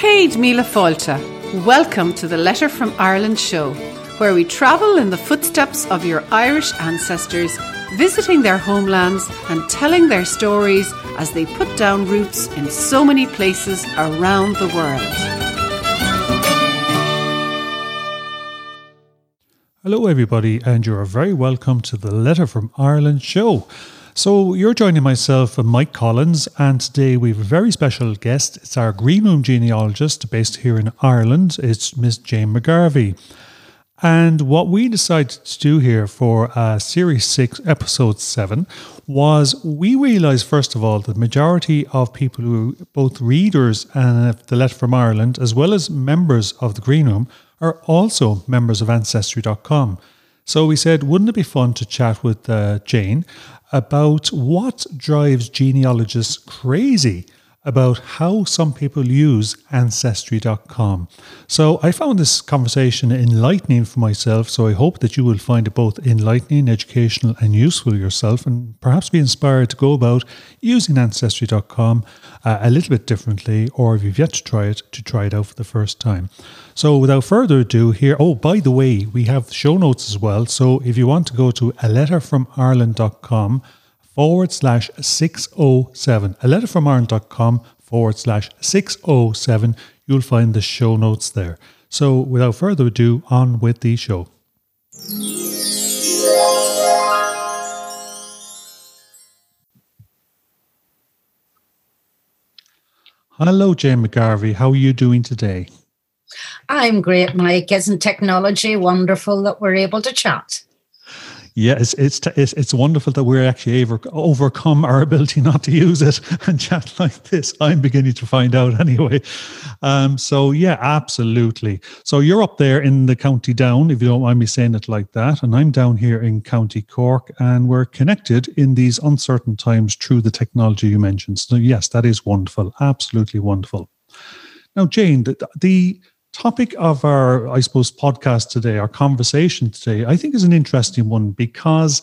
Céad Míle Fáilte. Welcome to the Letter from Ireland show, where we travel in the footsteps of your Irish ancestors, visiting their homelands and telling their stories as they put down roots in so many places around the world. Hello, everybody, and you're very welcome to the Letter from Ireland show. So, you're joining myself and Mike Collins, and today we have a very special guest. It's our Green Room genealogist based here in Ireland. It's Miss Jayne McGarvey. And what we decided to do here for uh, Series 6, Episode 7, was we realised, first of all, that the majority of people who, both readers and the Letter from Ireland, as well as members of the Green Room, are also members of Ancestry.com. So we said, wouldn't it be fun to chat with uh, Jayne about what drives genealogists crazy about how some people use Ancestry.com. So I found this conversation enlightening for myself. So I hope that you will find it both enlightening, educational, and useful yourself, and perhaps be inspired to go about using Ancestry.com uh, a little bit differently, or if you've yet to try it, to try it out for the first time. So without further ado, here, oh, by the way, we have show notes as well. So if you want to go to a letterfromireland.com, forward slash 607. A letter from Ireland.com forward slash 607. You'll find the show notes there. So without further ado, on with the show. Hello, Jayne McGarvey. How are you doing today? I'm great, Mike. Isn't technology wonderful that we're able to chat? Yeah, it's it's it's, it's wonderful that we're actually able overcome our ability not to use it and chat like this. I'm beginning to find out anyway. Um, so yeah, absolutely. So you're up there in the county down, if you don't mind me saying it like that, and I'm down here in County Cork, and we're connected in these uncertain times through the technology you mentioned. So yes, that is wonderful, absolutely wonderful. Now, Jayne, the, the topic of our, I suppose, podcast today, our conversation today, I think is an interesting one because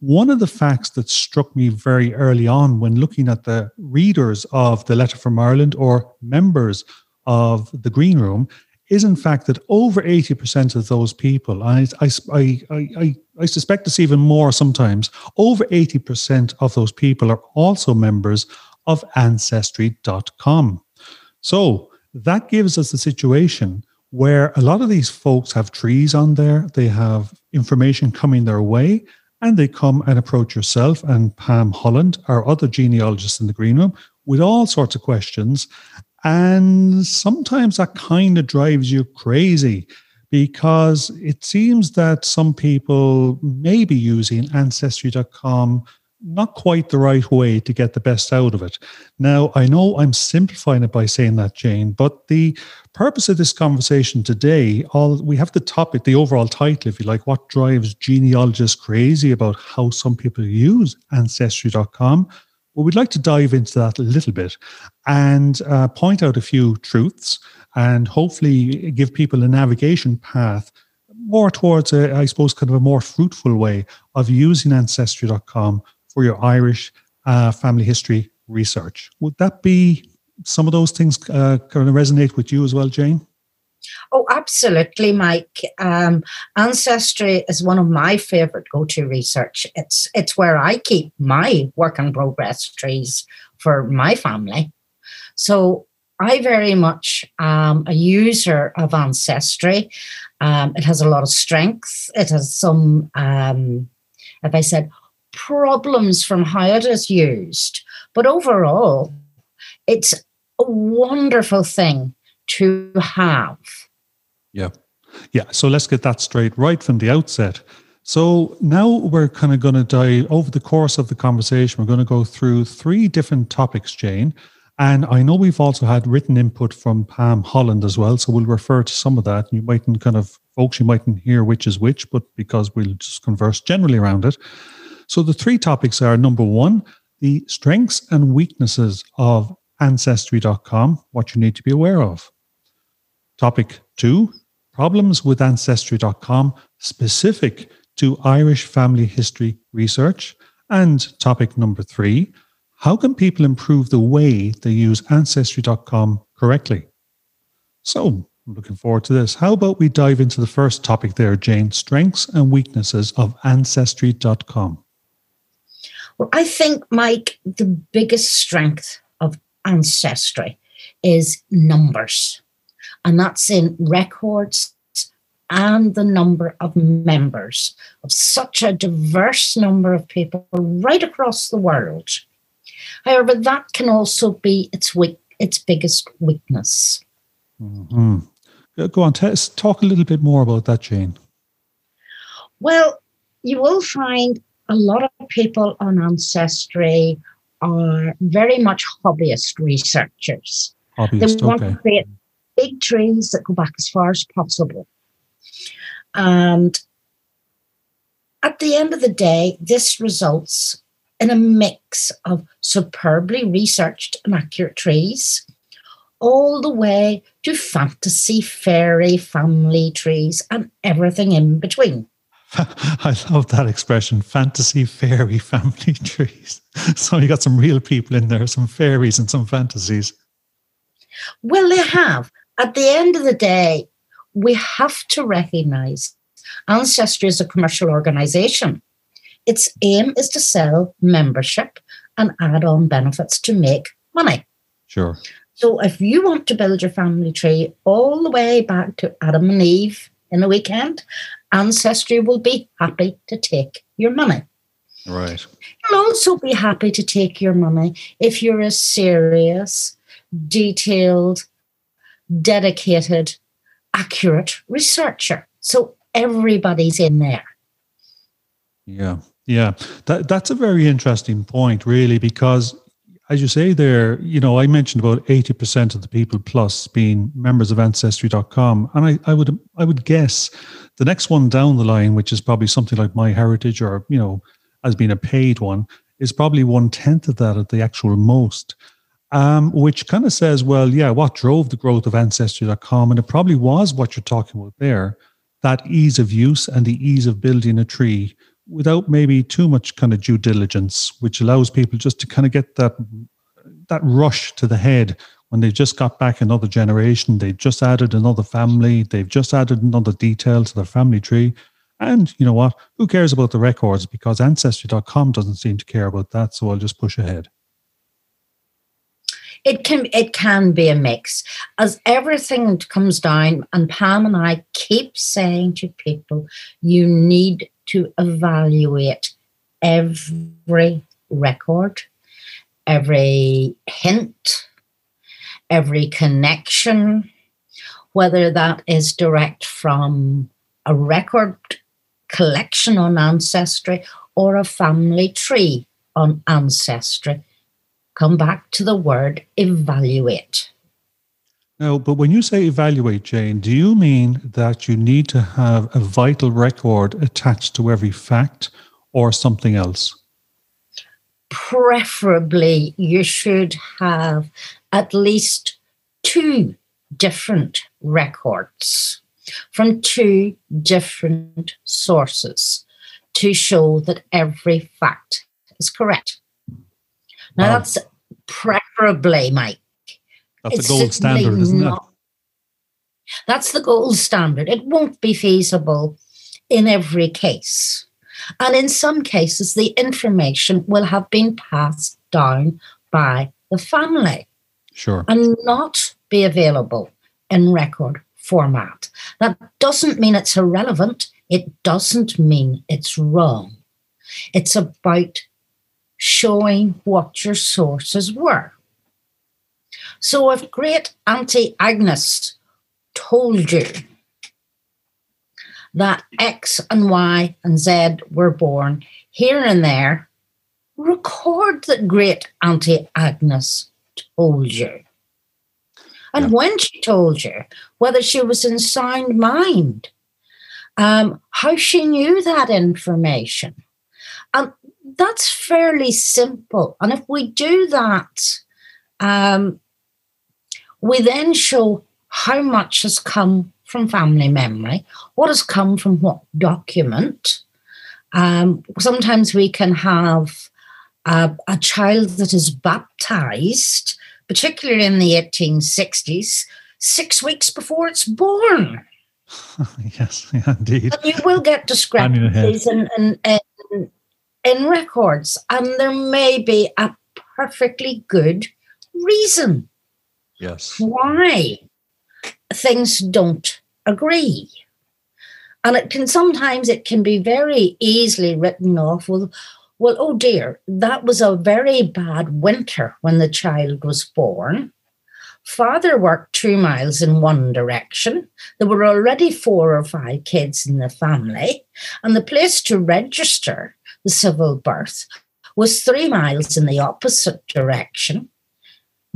one of the facts that struck me very early on when looking at the readers of the Letter from Ireland or members of the Green Room is in fact that over 80% of those people, I, I, I, I, I suspect it's even more sometimes, over 80% of those people are also members of Ancestry.com. So, that gives us a situation where a lot of these folks have trees on there, they have information coming their way, and they come and approach yourself and Pam Holland, our other genealogist in the green room, with all sorts of questions. And sometimes that kind of drives you crazy because it seems that some people may be using Ancestry.com not quite the right way to get the best out of it. Now, I know I'm simplifying it by saying that, Jayne, but the purpose of this conversation today, all we have the topic, the overall title, if you like, what drives genealogists crazy about how some people use ancestry.com. Well, we'd like to dive into that a little bit and uh, point out a few truths and hopefully give people a navigation path more towards a, I suppose, kind of a more fruitful way of using ancestry.com for your Irish uh, family history research. Would that be some of those things uh, kind of resonate with you as well, Jayne? Oh, absolutely, Mike. Um, Ancestry is one of my favorite go-to research. It's it's where I keep my work in progress trees for my family. So I very much am a user of Ancestry. Um, it has a lot of strengths. It has some, um, if I said, problems from how it is used. But overall, it's a wonderful thing to have. Yeah. Yeah. So let's get that straight right from the outset. So now we're kind of going to dive over the course of the conversation. We're going to go through three different topics, Jayne. And I know we've also had written input from Pam Holland as well. So we'll refer to some of that. You mightn't kind of, folks, you mightn't hear which is which, but because we'll just converse generally around it. So the three topics are number one, the strengths and weaknesses of Ancestry.com, what you need to be aware of. Topic two, problems with Ancestry.com specific to Irish family history research. And topic number three, how can people improve the way they use Ancestry.com correctly? So, I'm looking forward to this. How about we dive into the first topic there, Jayne strengths and weaknesses of Ancestry.com? Well, I think, Mike, the biggest strength of Ancestry is numbers, and that's in records and the number of members of such a diverse number of people right across the world. However, that can also be its weak, its biggest weakness. Mm-hmm. Go on, t- talk a little bit more about that, Jayne. Well, you will find a lot of people on Ancestry are very much hobbyist researchers. Hobbyist, they want okay. to create big trees that go back as far as possible. And at the end of the day, this results in a mix of superbly researched and accurate trees, all the way to fantasy fairy family trees and everything in between. I love that expression, fantasy fairy family trees. So you got some real people in there, some fairies and some fantasies. Well, they have. At the end of the day, we have to recognize Ancestry is a commercial organization. Its aim is to sell membership and add on benefits to make money. Sure. So if you want to build your family tree all the way back to Adam and Eve in a weekend, Ancestry will be happy to take your money. Right. They'll also be happy to take your money if you're a serious, detailed, dedicated, accurate researcher. So everybody's in there. Yeah. Yeah. That that's a very interesting point, really, because as you say there, you know, I mentioned about 80% of the people plus being members of ancestry.com. And I, I would I would guess the next one down the line, which is probably something like my heritage or, you know, as being a paid one, is probably one tenth of that at the actual most. Um, which kind of says, well, yeah, what drove the growth of ancestry.com? And it probably was what you're talking about there, that ease of use and the ease of building a tree without maybe too much kind of due diligence, which allows people just to kind of get that that rush to the head when they've just got back another generation, they've just added another family, they've just added another detail to their family tree. And you know what? Who cares about the records? Because Ancestry.com doesn't seem to care about that. So I'll just push ahead. It can it can be a mix. As everything comes down, and Pam and I keep saying to people, you need to evaluate every record, every hint, every connection, whether that is direct from a record collection on Ancestry or a family tree on Ancestry. Come back to the word evaluate. Now, but when you say evaluate, Jayne, do you mean that you need to have a vital record attached to every fact or something else? Preferably, you should have at least two different records from two different sources to show that every fact is correct. Now, Wow. that's preferably, Mike. That's It's a gold standard, isn't it? That's the gold standard. It won't be feasible in every case. And in some cases, the information will have been passed down by the family Sure. and not be available in record format. That doesn't mean it's irrelevant. It doesn't mean it's wrong. It's about showing what your sources were. So if great Auntie Agnes told you that X and Y and Z were born here and there, record that great Auntie Agnes told you. And Yeah. when she told you, whether she was in sound mind, um, how she knew that information. And that's fairly simple. And if we do that, um, we then show how much has come from family memory, what has come from what document. Um, sometimes we can have a, a child that is baptized, particularly in the 1860s, six weeks before it's born. yes, yeah, indeed. And you will get discrepancies in, in, in, in records, and there may be a perfectly good reason yes. Why things don't agree. And it can sometimes it can be very easily written off with well oh dear that was a very bad winter when the child was born. Father worked two miles in one direction. There were already four or five kids in the family. And the place to register the civil birth was three miles in the opposite direction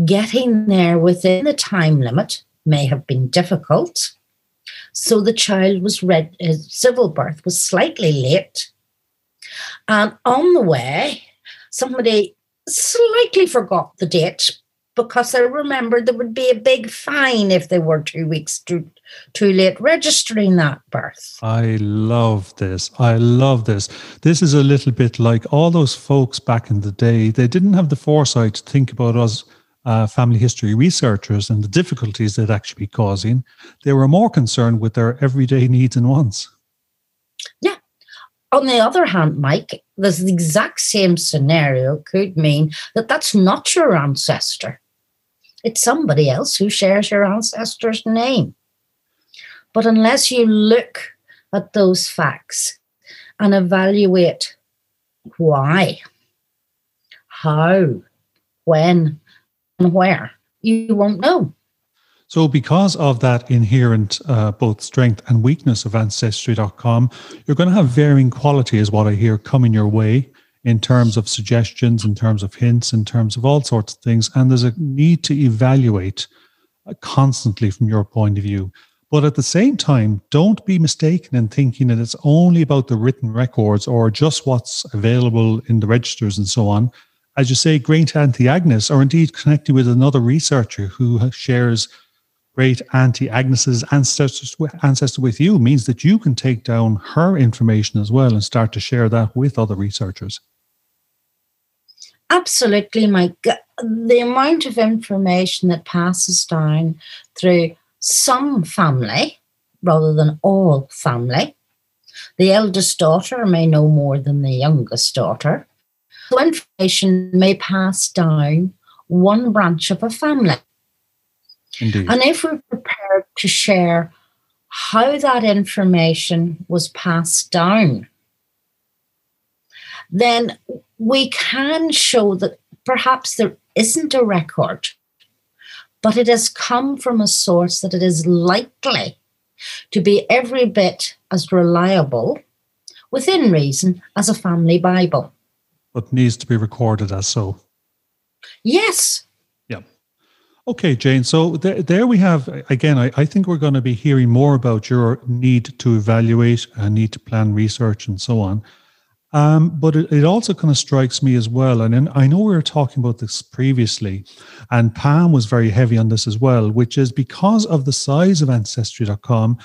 getting there within the time limit may have been difficult so the child was read, his civil birth was slightly late. And on the way, somebody slightly forgot the date because they remembered there would be a big fine if they were two weeks too, too late registering that birth. I love this. I love this. This is a little bit like all those folks back in the day. They didn't have the foresight to think about us uh, family history researchers and the difficulties they'd actually be causing. They were more concerned with their everyday needs and wants. Yeah. On the other hand, Mike, this exact same scenario could mean that that's not your ancestor. It's somebody else who shares your ancestor's name. But unless you look at those facts and evaluate why, how, when, and where. You won't know. So, because of that inherent uh, both strength and weakness of Ancestry.com, you're going to have varying quality, is what I hear, coming your way in terms of suggestions, in terms of hints, in terms of all sorts of things. And there's a need to evaluate uh, constantly from your point of view. But at the same time, don't be mistaken in thinking that it's only about the written records or just what's available in the registers and so on as you say, great Auntie Agnes, or indeed connecting with another researcher who shares great Auntie Agnes's ancestors ancestor with you means that you can take down her information as well and start to share that with other researchers. Absolutely, Mike. The amount of information that passes down through some family rather than all family. The eldest daughter may know more than the youngest daughter. So information may pass down one branch of a family. Indeed. And if we're prepared to share how that information was passed down, then we can show that perhaps there isn't a record, but it has come from a source that it is likely to be every bit as reliable, within reason, as a family Bible but needs to be recorded as so. Yes. Yeah. Okay, Jayne. So there, there we have, again, I, I think we're going to be hearing more about your need to evaluate and need to plan research and so on. Um, but it, it, also kind of strikes me as well. And I know we were talking about this previously, and Pam was very heavy on this as well, which is because of the size of Ancestry.com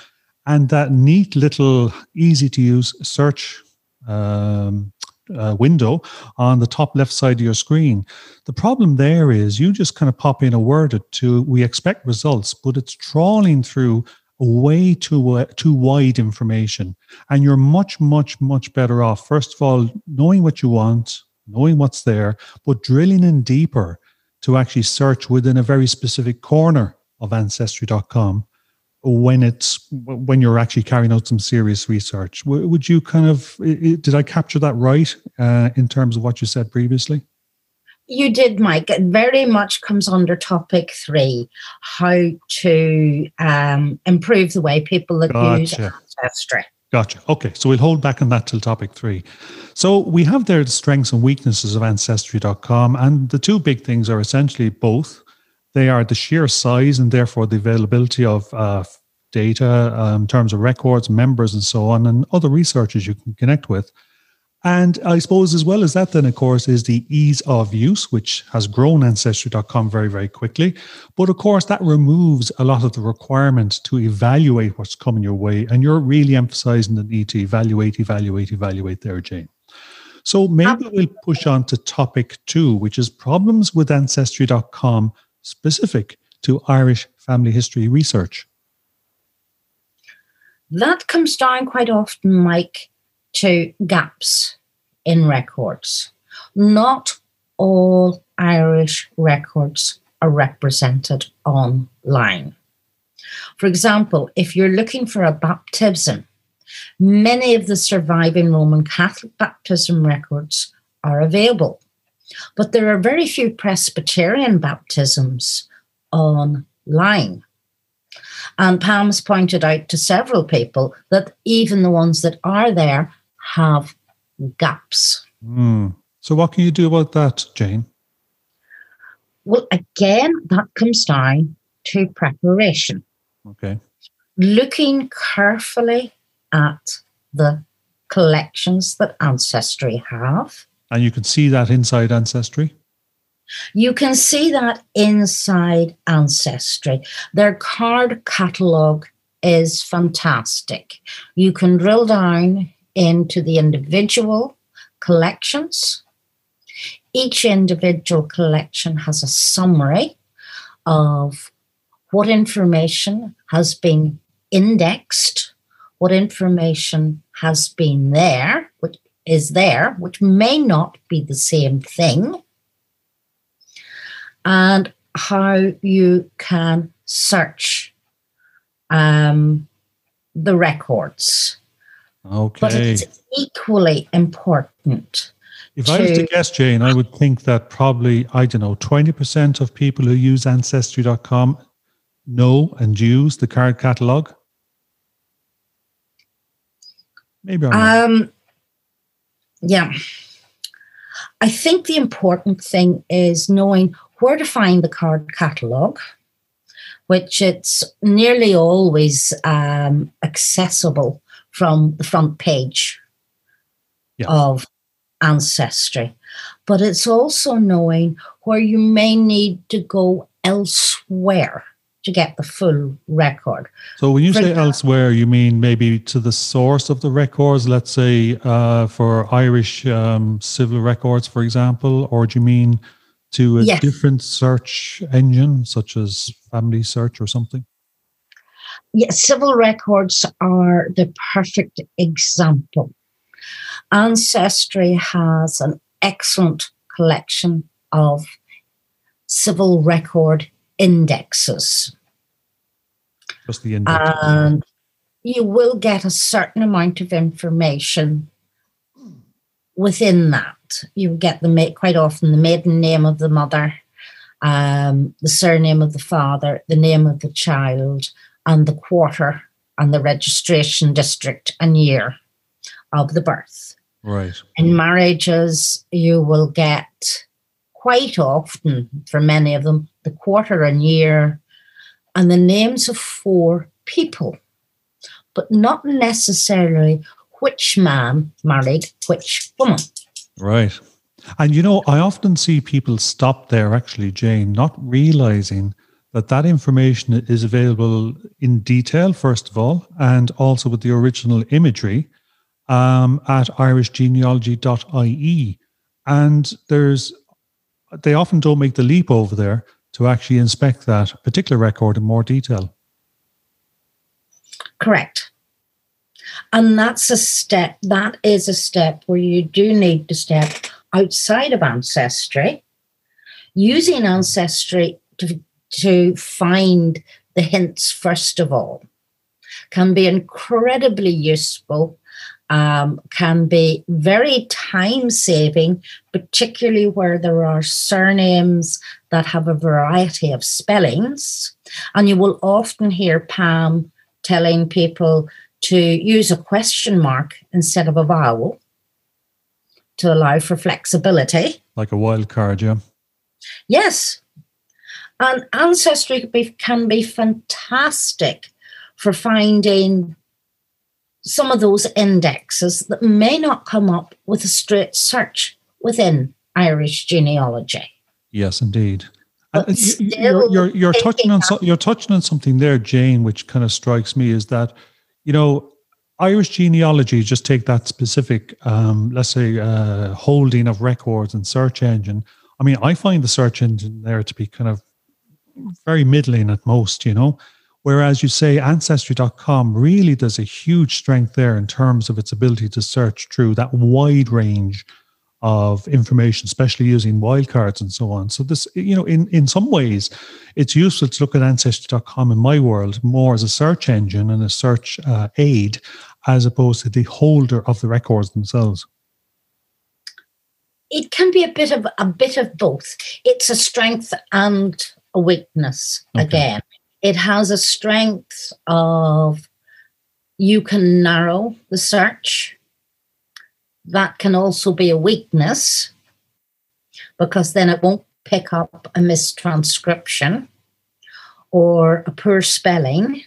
and that neat little easy to use search um, uh, window on the top left side of your screen. The problem there is you just kind of pop in a word or two. We expect results, but it's trawling through way too uh, too wide information, and you're much much much better off. First of all, knowing what you want, knowing what's there, but drilling in deeper to actually search within a very specific corner of ancestry.com when it's when you're actually carrying out some serious research would you kind of did i capture that right uh, in terms of what you said previously you did mike it very much comes under topic three how to um, improve the way people gotcha. use ancestry Gotcha. Okay, so we'll hold back on that till topic three. So we have there the strengths and weaknesses of Ancestry.com, and the two big things are essentially both they are the sheer size and therefore the availability of uh, data um, in terms of records, members, and so on, and other researchers you can connect with. And I suppose, as well as that, then, of course, is the ease of use, which has grown Ancestry.com very, very quickly. But of course, that removes a lot of the requirement to evaluate what's coming your way. And you're really emphasizing the need to evaluate, evaluate, evaluate there, Jayne. So maybe we'll push on to topic two, which is problems with Ancestry.com specific to Irish family history research? That comes down quite often, Mike, to gaps in records. Not all Irish records are represented online. For example, if you're looking for a baptism, many of the surviving Roman Catholic baptism records are available, but there are very few Presbyterian baptisms online. And Pam's pointed out to several people that even the ones that are there have gaps. Mm. So, what can you do about that, Jayne? Well, again, that comes down to preparation. Okay. Looking carefully at the collections that Ancestry have. And you can see that inside Ancestry? You can see that inside Ancestry. Their card catalogue is fantastic. You can drill down into the individual collections. Each individual collection has a summary of what information has been indexed, what information has been there, is there, which may not be the same thing, and how you can search um, the records. Okay. But it's equally important. If I was to guess, Jayne, I would think that probably, I don't know, 20% of people who use Ancestry.com know and use the card catalog? Maybe I'm um, yeah. I think the important thing is knowing where to find the card catalog, which it's nearly always um, accessible from the front page yeah. of Ancestry. But it's also knowing where you may need to go elsewhere to get the full record. So when you for say example, elsewhere, you mean maybe to the source of the records, let's say uh, for Irish um, civil records, for example, or do you mean to a yes. different search engine such as Family Search or something? Yes, civil records are the perfect example. Ancestry has an excellent collection of civil record indexes. Just the index. And you will get a certain amount of information within that. You get the quite often the maiden name of the mother, um, the surname of the father, the name of the child, and the quarter and the registration district and year of the birth. Right. In marriages, you will get quite often, for many of them, the quarter and year, and the names of four people, but not necessarily which man married which woman. Right. And you know, I often see people stop there, actually, Jayne, not realizing that that information is available in detail, first of all, and also with the original imagery um, at irishgenealogy.ie. And there's, they often don't make the leap over there to actually inspect that particular record in more detail. Correct. And that's a step, that is a step where you do need to step outside of Ancestry, using Ancestry to, to find the hints first of all can be incredibly useful um, can be very time saving, particularly where there are surnames that have a variety of spellings. And you will often hear Pam telling people to use a question mark instead of a vowel to allow for flexibility. Like a wild card, yeah. Yes. And Ancestry can be, can be fantastic for finding some of those indexes that may not come up with a straight search within Irish genealogy. Yes, indeed. you're, you're, you're touching on so, you're touching on something there, Jayne, which kind of strikes me is that you know Irish genealogy. Just take that specific, um, let's say, uh, holding of records and search engine. I mean, I find the search engine there to be kind of very middling at most, you know. Whereas you say Ancestry.com really does a huge strength there in terms of its ability to search through that wide range of information, especially using wildcards and so on. So this, you know, in, in some ways, it's useful to look at Ancestry.com in my world more as a search engine and a search uh, aid as opposed to the holder of the records themselves it can be a bit of a bit of both. It's a strength and a weakness okay. again. It has a strength of you can narrow the search. That can also be a weakness because then it won't pick up a mistranscription or a poor spelling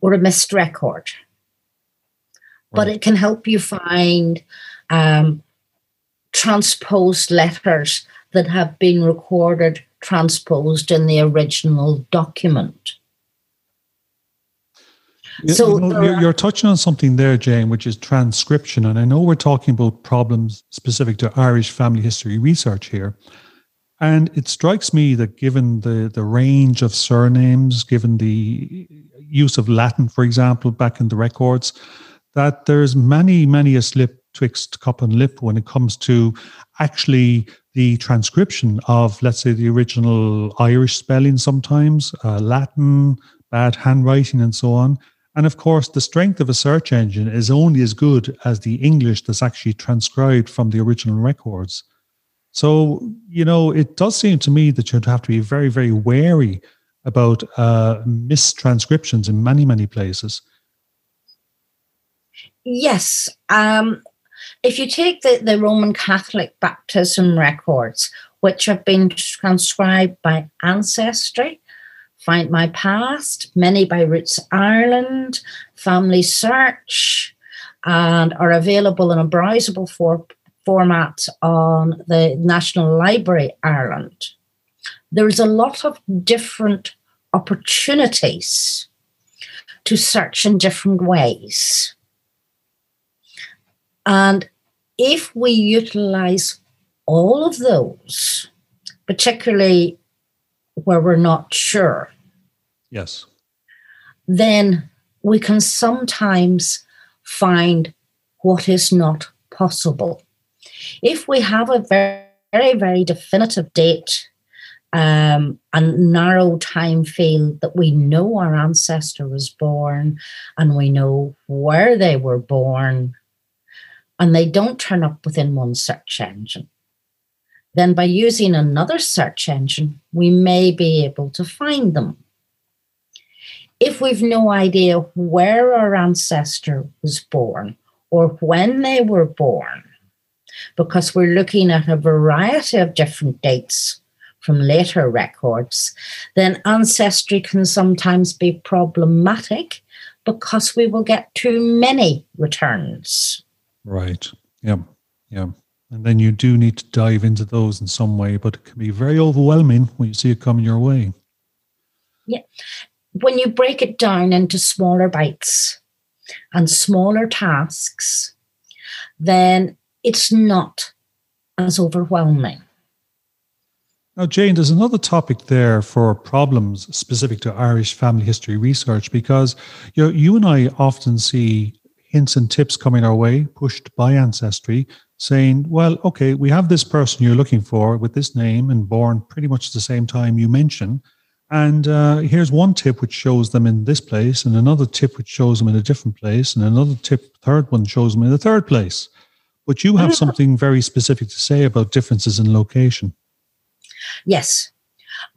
or a missed record. Right. But it can help you find um, transposed letters that have been recorded transposed in the original document. So you know, you're, you're, touching on something there, Jayne, which is transcription. And I know we're talking about problems specific to Irish family history research here. And it strikes me that given the, the range of surnames, given the use of Latin, for example, back in the records, that there's many, many a slip twixt cup and lip when it comes to actually the transcription of, let's say, the original Irish spelling sometimes, uh, Latin, bad handwriting, and so on. And of course, the strength of a search engine is only as good as the English that's actually transcribed from the original records. So, you know, it does seem to me that you'd have to be very, very wary about uh, mistranscriptions in many, many places. Yes. Um, if you take the, the Roman Catholic baptism records, which have been transcribed by Ancestry, Find My Past, many by Roots Ireland, Family Search, and are available in a browsable for, format on the National Library Ireland. There's a lot of different opportunities to search in different ways. And if we utilize all of those, particularly where we're not sure, yes, then we can sometimes find what is not possible. If we have a very, very, very definitive date um, and narrow time field that we know our ancestor was born and we know where they were born and they don't turn up within one search engine, then by using another search engine, we may be able to find them. If we've no idea where our ancestor was born or when they were born, because we're looking at a variety of different dates from later records, then ancestry can sometimes be problematic because we will get too many returns. Right. Yeah. Yeah. And then you do need to dive into those in some way, but it can be very overwhelming when you see it coming your way. Yeah. When you break it down into smaller bites and smaller tasks, then it's not as overwhelming. Now, Jayne, there's another topic there for problems specific to Irish family history research because you know, you and I often see hints and tips coming our way, pushed by Ancestry, saying, well, okay, we have this person you're looking for with this name and born pretty much at the same time you mention. And uh, here's one tip which shows them in this place, and another tip which shows them in a different place, and another tip, third one shows them in the third place. But you have something very specific to say about differences in location. Yes.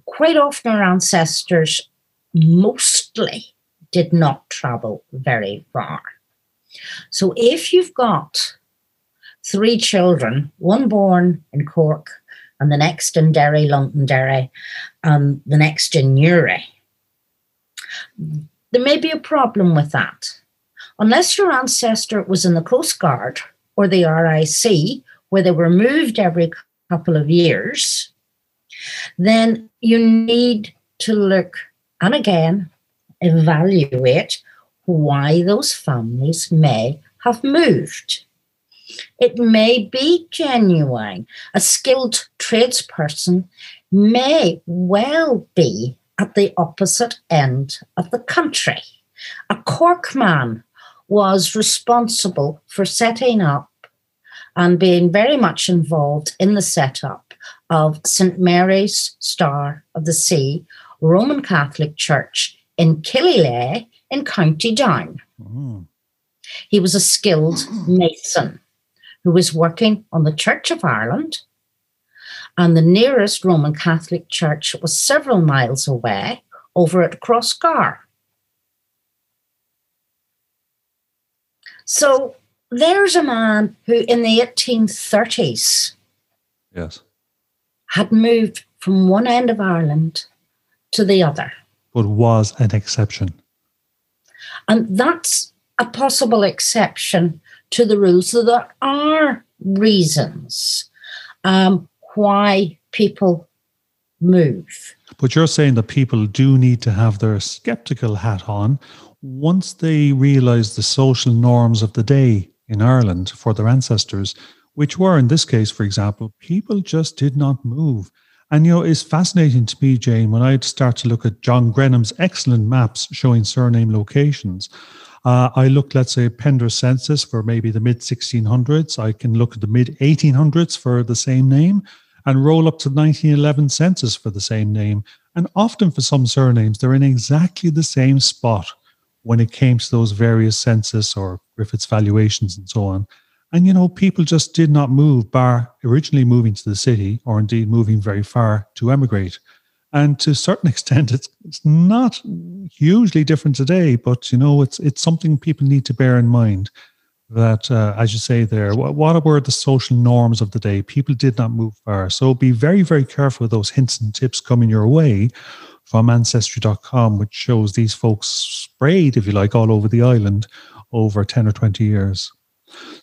Quite often, our ancestors mostly did not travel very far. So if you've got three children, one born in Cork and the next in Derry, Londonderry, and um, the next in Newry, there may be a problem with that. Unless your ancestor was in the Coast Guard or the RIC, where they were moved every couple of years, then you need to look and again evaluate why those families may have moved. It may be genuine. A skilled tradesperson may well be at the opposite end of the country. A Cork man was responsible for setting up and being very much involved in the setup of St. Mary's Star of the Sea Roman Catholic Church in Killelea in County Down. Mm. He was a skilled mason who was working on the Church of Ireland, and the nearest Roman Catholic church was several miles away over at Crossgar. So there's a man who, in the 1830s, yes, had moved from one end of Ireland to the other. But was an exception. And that's a possible exception to the rules. So there are reasons um, why people move. But you're saying that people do need to have their skeptical hat on once they realize the social norms of the day in Ireland for their ancestors, which were in this case, for example, people just did not move. And you know, it's fascinating to me, Jayne, when I start to look at John Grenham's excellent maps showing surname locations. Uh, I look, let's say, Pender census for maybe the mid 1600s. I can look at the mid 1800s for the same name and roll up to the 1911 census for the same name. And often for some surnames, they're in exactly the same spot when it came to those various census or Griffith's valuations and so on. And, you know, people just did not move, bar originally moving to the city or indeed moving very far to emigrate. And to a certain extent, it's, it's not hugely different today, but, you know, it's, it's something people need to bear in mind that, uh, as you say there, what, what were the social norms of the day? People did not move far. So be very, very careful with those hints and tips coming your way from Ancestry.com, which shows these folks sprayed, if you like, all over the island over 10 or 20 years.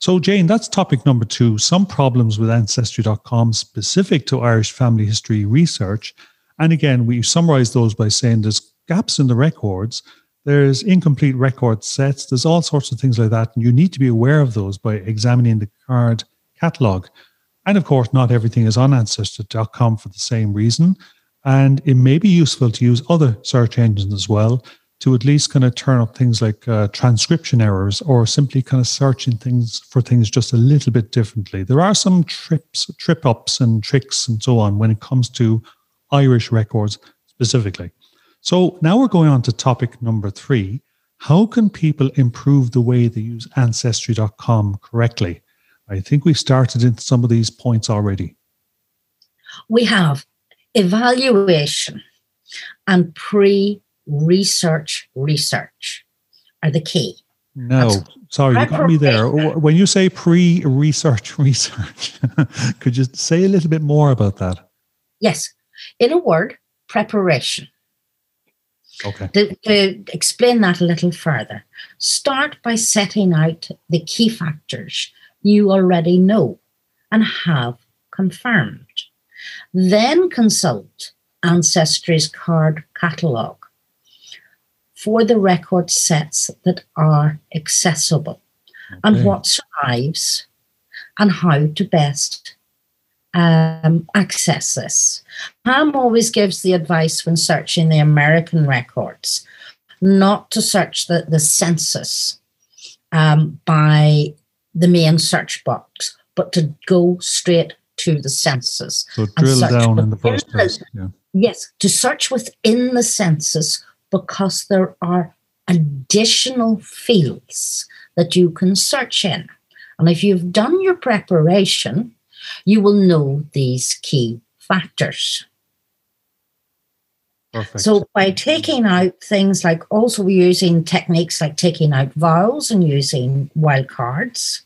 So, Jayne, that's topic number two some problems with Ancestry.com specific to Irish family history research. And again, we summarize those by saying there's gaps in the records, there's incomplete record sets, there's all sorts of things like that. And you need to be aware of those by examining the card catalog. And of course, not everything is on Ancestry.com for the same reason. And it may be useful to use other search engines as well to at least kind of turn up things like uh, transcription errors or simply kind of searching things for things just a little bit differently. There are some trips, trip ups and tricks and so on when it comes to Irish records specifically. So now we're going on to topic number three. How can people improve the way they use ancestry.com correctly? I think we've started into some of these points already. We have evaluation and pre research research are the key. No, sorry, you got me there. When you say pre research research, could you say a little bit more about that? Yes. In a word, preparation. Okay. To, to, explain that a little further, start by setting out the key factors you already know and have confirmed. Then consult Ancestry's card catalogue for the record sets that are accessible okay. and what survives and how to best um, access this. Pam always gives the advice when searching the American records not to search the, the census um, by the main search box, but to go straight to the census. So drill down in the first place. Yeah. Yes, to search within the census because there are additional fields that you can search in. And if you've done your preparation, you will know these key factors. Perfect. So, by taking out things like also using techniques like taking out vowels and using wildcards,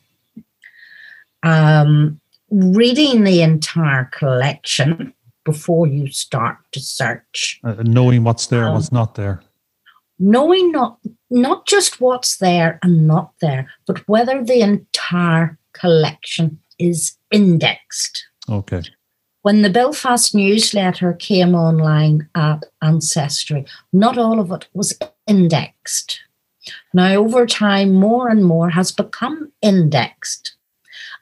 um, reading the entire collection, before you start to search. Uh, knowing what's there um, and what's not there. Knowing not not just what's there and not there, but whether the entire collection is indexed. Okay. When the Belfast newsletter came online at Ancestry, not all of it was indexed. Now, over time, more and more has become indexed,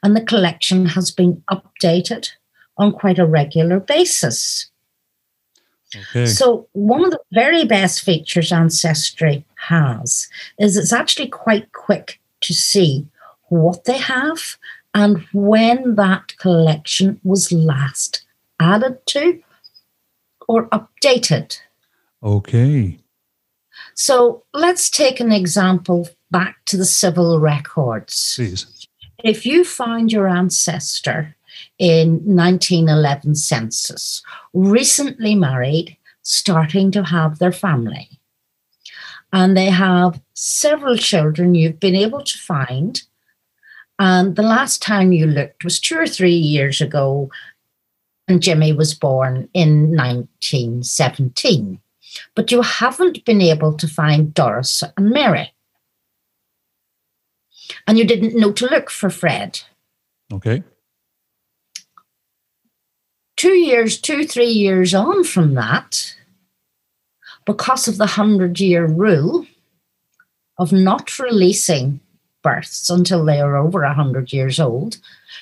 and the collection has been updated on quite a regular basis. Okay. So, one of the very best features Ancestry has is it's actually quite quick to see what they have and when that collection was last added to or updated. Okay. So let's take an example back to the civil records. Please. If you find your ancestor in 1911 census, recently married, starting to have their family, and they have several children you've been able to find. And the last time you looked was two or three years ago, and Jimmy was born in 1917. But you haven't been able to find Doris and Mary. And you didn't know to look for Fred. Okay. Two years, two, three years on from that, because of the 100 year rule of not releasing births until they are over 100 years old,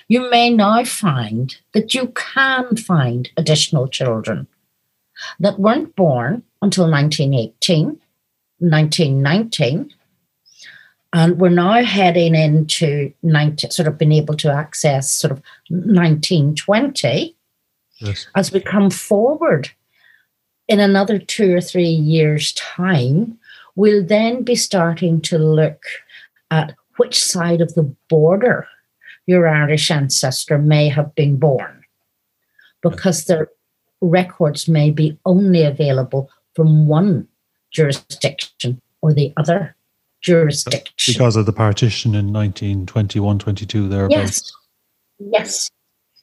you may now find that you can find additional children that weren't born until 1918, 1919. And we're now heading into 19, sort of being able to access sort of 1920 yes. as we come forward in another two or three years' time, we'll then be starting to look at which side of the border your Irish ancestor may have been born, because their records may be only available from one jurisdiction or the other jurisdiction. Because of the partition in 1921 22, thereabouts. Yes. Yes.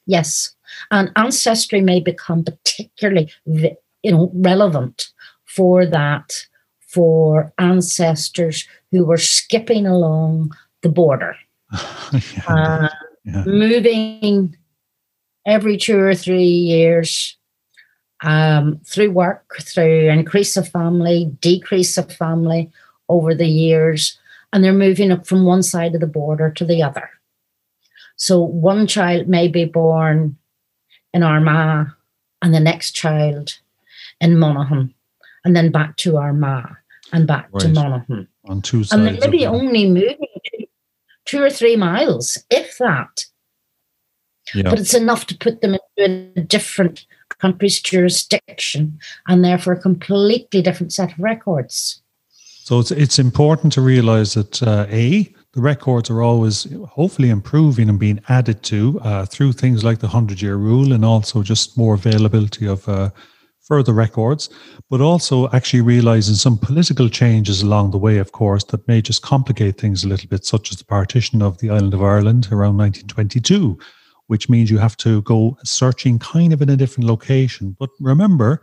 Yes. And ancestry may become particularly you know, relevant for that for ancestors who were skipping along the border, yeah, uh, yeah. moving every two or three years um, through work, through increase of family, decrease of family over the years, and they're moving up from one side of the border to the other. So one child may be born in Armagh, and the next child in Monaghan, and then back to Armagh and back right. to Monaghan. On two sides. And they maybe only moving two, two or three miles, if that. Yeah. But it's enough to put them into a different country's jurisdiction and therefore a completely different set of records. So it's it's important to realize that uh, a the records are always hopefully improving and being added to uh, through things like the hundred year rule and also just more availability of uh, further records, but also actually realizing some political changes along the way, of course, that may just complicate things a little bit, such as the partition of the island of Ireland around 1922, which means you have to go searching kind of in a different location. But remember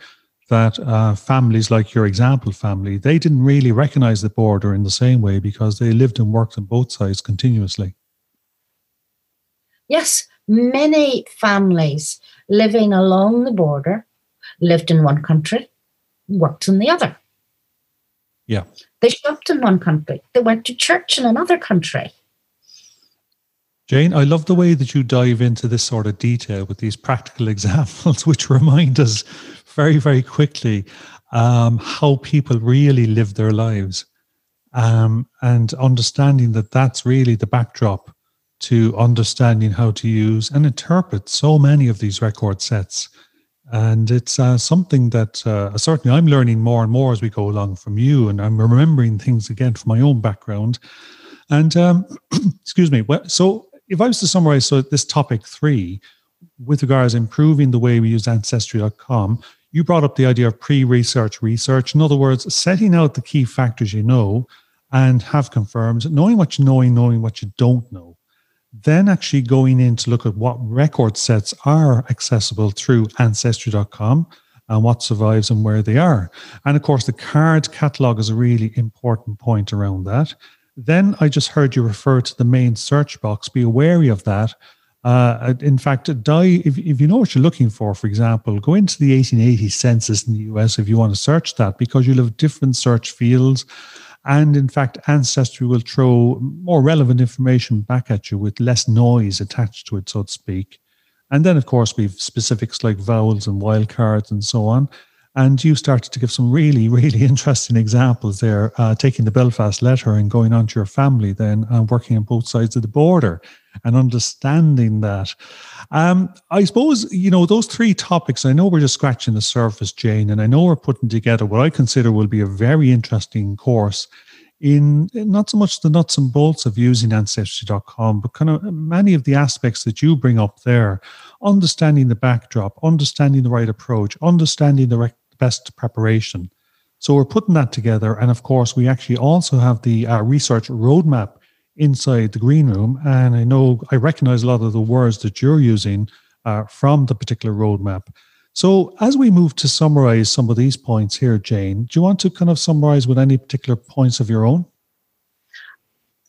that uh, families like your example family, they didn't really recognize the border in the same way because they lived and worked on both sides continuously. Yes, many families living along the border lived in one country, worked in the other. Yeah. They shopped in one country, they went to church in another country. Jayne, I love the way that you dive into this sort of detail with these practical examples, which remind us very, very quickly um, how people really live their lives um, and understanding that that's really the backdrop to understanding how to use and interpret so many of these record sets and it's uh, something that uh, certainly I'm learning more and more as we go along from you, and I'm remembering things again from my own background. And um, excuse me. So if I was to summarize, so this topic three, with regards improving the way we use ancestry.com, you brought up the idea of pre-research research. In other words, setting out the key factors you know and have confirmed, knowing what you know, and knowing what you don't know then actually going in to look at what record sets are accessible through ancestry.com and what survives and where they are. And of course, the card catalog is a really important point around that. Then I just heard you refer to the main search box. Be wary of that. Uh, in fact, die if, if you know what you're looking for, for example, go into the 1880 census in the US if you want to search that because you'll have different search fields and in fact, Ancestry will throw more relevant information back at you with less noise attached to it, so to speak. And then, of course, we've specifics like vowels and wildcards and so on. And you started to give some really, really interesting examples there, uh, taking the Belfast letter and going on to your family then and working on both sides of the border and understanding that. Um, I suppose, you know, those three topics, I know we're just scratching the surface, Jayne, and I know we're putting together what I consider will be a very interesting course in not so much the nuts and bolts of using ancestry.com, but kind of many of the aspects that you bring up there, understanding the backdrop, understanding the right approach, understanding the best preparation. So we're putting that together. And of course, we actually also have the uh, research roadmap inside the green room. And I know I recognize a lot of the words that you're using uh, from the particular roadmap. So, as we move to summarize some of these points here, Jayne, do you want to kind of summarize with any particular points of your own?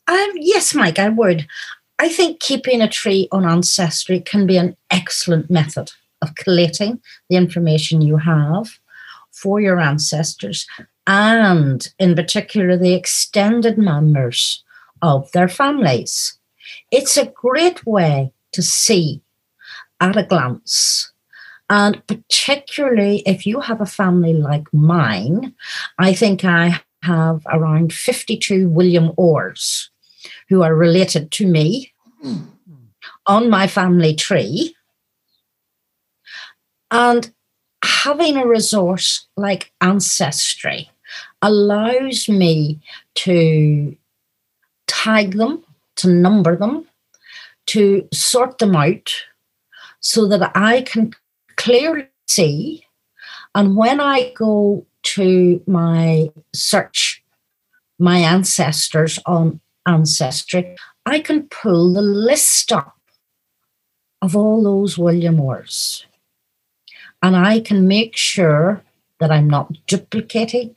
Um, yes, Mike, I would. I think keeping a tree on Ancestry can be an excellent method of collating the information you have for your ancestors and, in particular, the extended members of their families. It's a great way to see at a glance and particularly if you have a family like mine, I think I have around 52 William Orrs who are related to me on my family tree. And having a resource like Ancestry allows me to tag them, to number them, to sort them out so that I can clearly see. And when I go to my search, my ancestors on Ancestry, I can pull the list up of all those William Orrs. And I can make sure that I'm not duplicating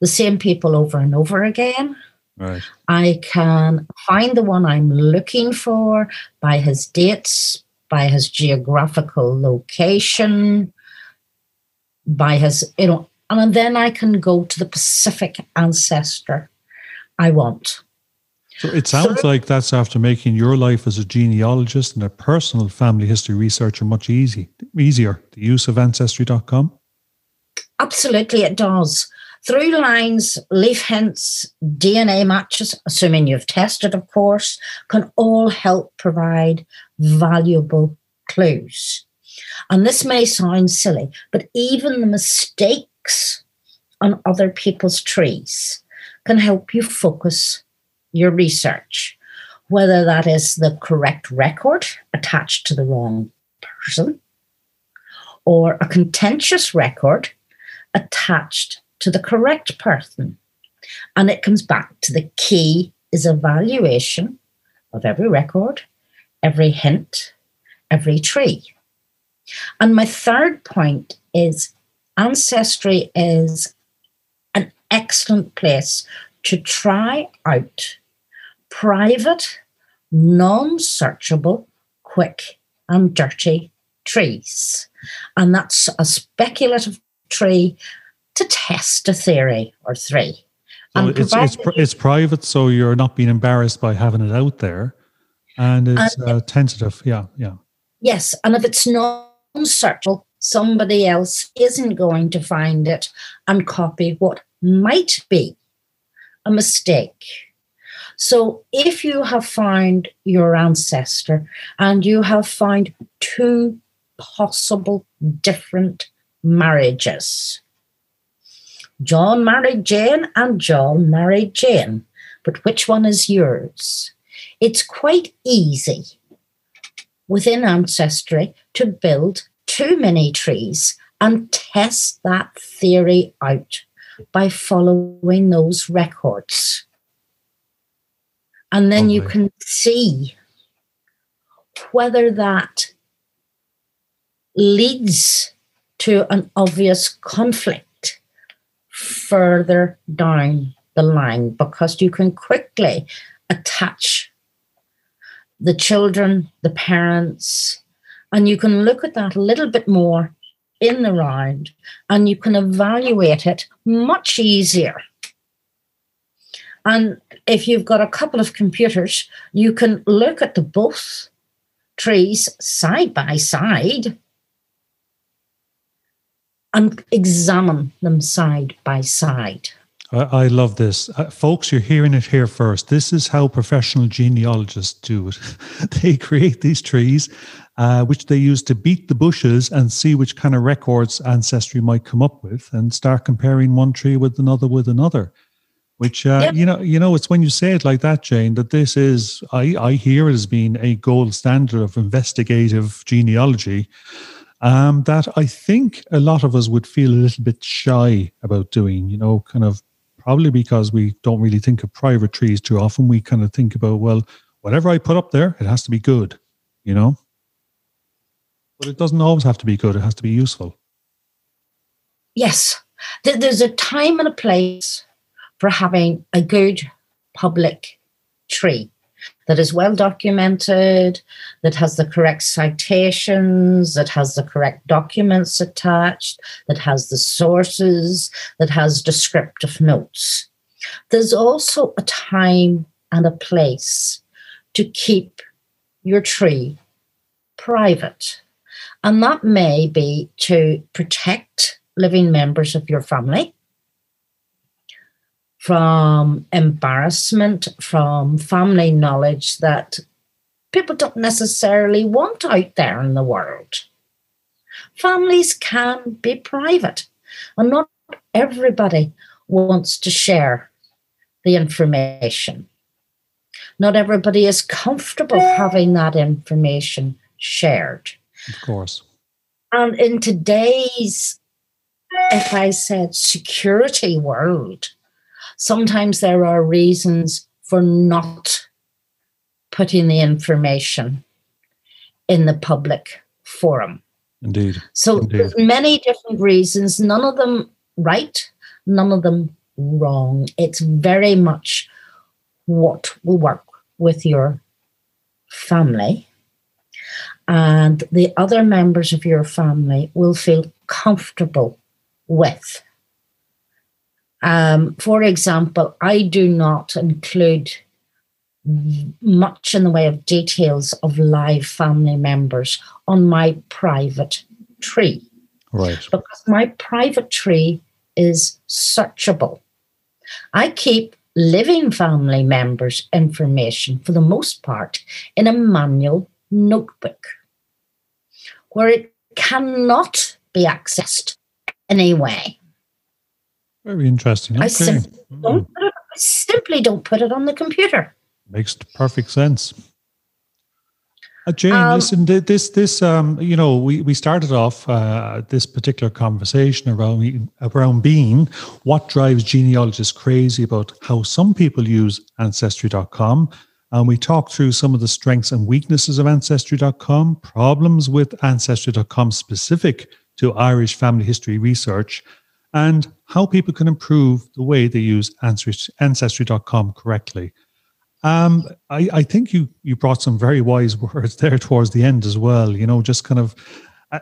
the same people over and over again. Right. I can find the one I'm looking for by his dates, by his geographical location, by his, you know, and then I can go to the Pacific ancestor I want. So it sounds so, like that's after making your life as a genealogist and a personal family history researcher much easy, easier, the use of ancestry.com? Absolutely, it does. ThruLines, leaf hints, DNA matches, assuming you've tested, of course, can all help provide valuable clues. And this may sound silly, but even the mistakes on other people's trees can help you focus your research, whether that is the correct record attached to the wrong person or a contentious record attached to the correct person. And it comes back to the key is evaluation of every record, every hint, every tree. And my third point is Ancestry is an excellent place to try out private, non searchable, quick, and dirty trees. And that's a speculative tree to test a theory or three. So it's, it's, it's private, so you're not being embarrassed by having it out there. And it's and uh, tentative. Yeah, yeah. Yes. And if it's non searchable, somebody else isn't going to find it and copy what might be a mistake. So if you have found your ancestor and you have found two possible different marriages, John married Jane and John married Jane. But which one is yours? It's quite easy within Ancestry to build two mini trees and test that theory out by following those records. And then you can see whether that leads to an obvious conflict further down the line because you can quickly attach the children, the parents, and you can look at that a little bit more in the round and you can evaluate it much easier. And if you've got a couple of computers, you can look at the both trees side by side and examine them side by side. I, I love this. Uh, folks, you're hearing it here first. This is how professional genealogists do it. they create these trees, uh, which they use to beat the bushes and see which kind of records ancestry might come up with and start comparing one tree with another with another. Which uh, yep. you know, you know, it's when you say it like that, Jayne, that this is I, I hear it as being a gold standard of investigative genealogy. Um, that I think a lot of us would feel a little bit shy about doing, you know, kind of probably because we don't really think of private trees too often. We kind of think about, well, whatever I put up there, it has to be good, you know? But it doesn't always have to be good, it has to be useful. Yes. There's a time and a place for having a good public tree that is well documented, that has the correct citations, that has the correct documents attached, that has the sources, that has descriptive notes. There's also a time and a place to keep your tree private. And that may be to protect living members of your family from embarrassment, from family knowledge that people don't necessarily want out there in the world. Families can be private, and not everybody wants to share the information. Not everybody is comfortable having that information shared. Of course. And in today's, if I said, security world, sometimes there are reasons for not putting the information in the public forum. Indeed. So Indeed. there's many different reasons, none of them right, none of them wrong. It's very much what will work with your family. And the other members of your family will feel comfortable with. Um, for example, I do not include much in the way of details of live family members on my private tree. Right. Because my private tree is searchable. I keep living family members' information for the most part in a manual notebook where it cannot be accessed anyway. Very interesting. Okay. I, simply don't it, I simply don't put it on the computer. Makes perfect sense. Uh, Jayne, um, listen, this, this, um, you know, we, we started off uh, this particular conversation around around being what drives genealogists crazy about how some people use ancestry.com, and we talked through some of the strengths and weaknesses of ancestry.com, problems with ancestry.com specific to Irish family history research, and how people can improve the way they use ancestry.com correctly. Um, I, I, think you you brought some very wise words there towards the end as well. You know, just kind of, uh,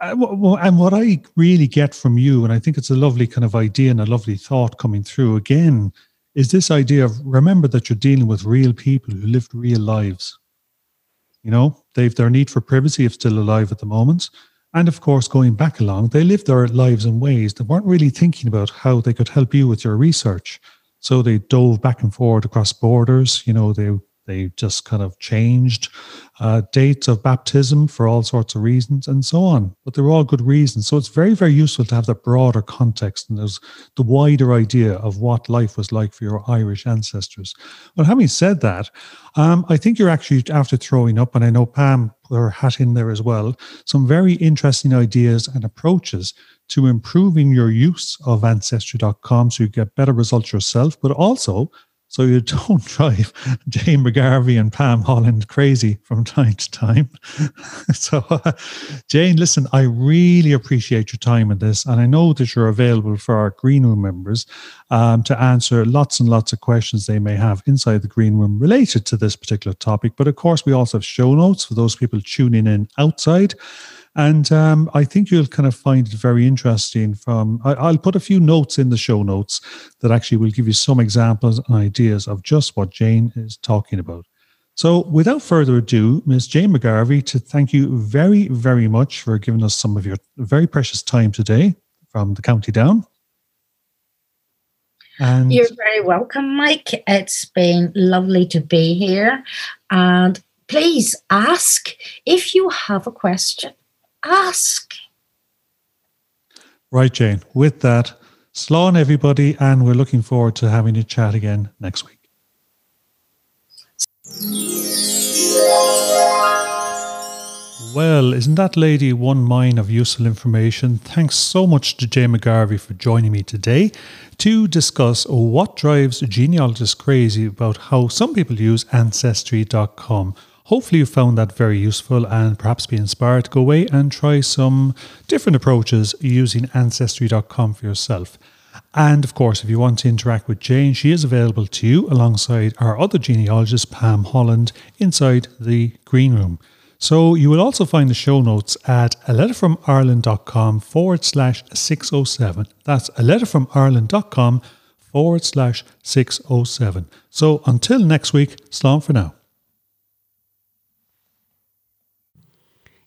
uh, and what I really get from you, and I think it's a lovely kind of idea and a lovely thought coming through again, is this idea of remember that you're dealing with real people who lived real lives. You know, they've their need for privacy is still alive at the moment. And of course, going back along, they lived their lives in ways that weren't really thinking about how they could help you with your research. So they dove back and forward across borders. You know, they they just kind of changed uh, dates of baptism for all sorts of reasons and so on. But they're all good reasons. So it's very, very useful to have that broader context and there's the wider idea of what life was like for your Irish ancestors. But having said that, um, I think you're actually after throwing up, and I know Pam put her hat in there as well, some very interesting ideas and approaches to improving your use of ancestry.com so you get better results yourself, but also so you don't drive Jayne McGarvey and Pam Holland crazy from time to time. so, uh, Jayne, listen, I really appreciate your time in this, and I know that you're available for our green room members um, to answer lots and lots of questions they may have inside the green room related to this particular topic. But of course, we also have show notes for those people tuning in outside. And um, I think you'll kind of find it very interesting. From I, will put a few notes in the show notes that actually will give you some examples and ideas of just what Jayne is talking about. So, without further ado, Ms. Jayne McGarvey, to thank you very, very much for giving us some of your very precious time today from the County Down. And You're very welcome, Mike. It's been lovely to be here. And please ask if you have a question, ask. Right, Jayne. With that, slán everybody, and we're looking forward to having a chat again next week. Well, isn't that lady one mine of useful information? Thanks so much to Jayne McGarvey for joining me today to discuss what drives genealogists crazy about how some people use Ancestry.com. Hopefully, you found that very useful and perhaps be inspired to go away and try some different approaches using Ancestry.com for yourself. And of course, if you want to interact with Jayne, she is available to you alongside our other genealogist, Pam Holland, inside the green room. So you will also find the show notes at a letter from Ireland.com forward slash 607. That's a letter from Ireland.com forward slash 607. So until next week, slán for now.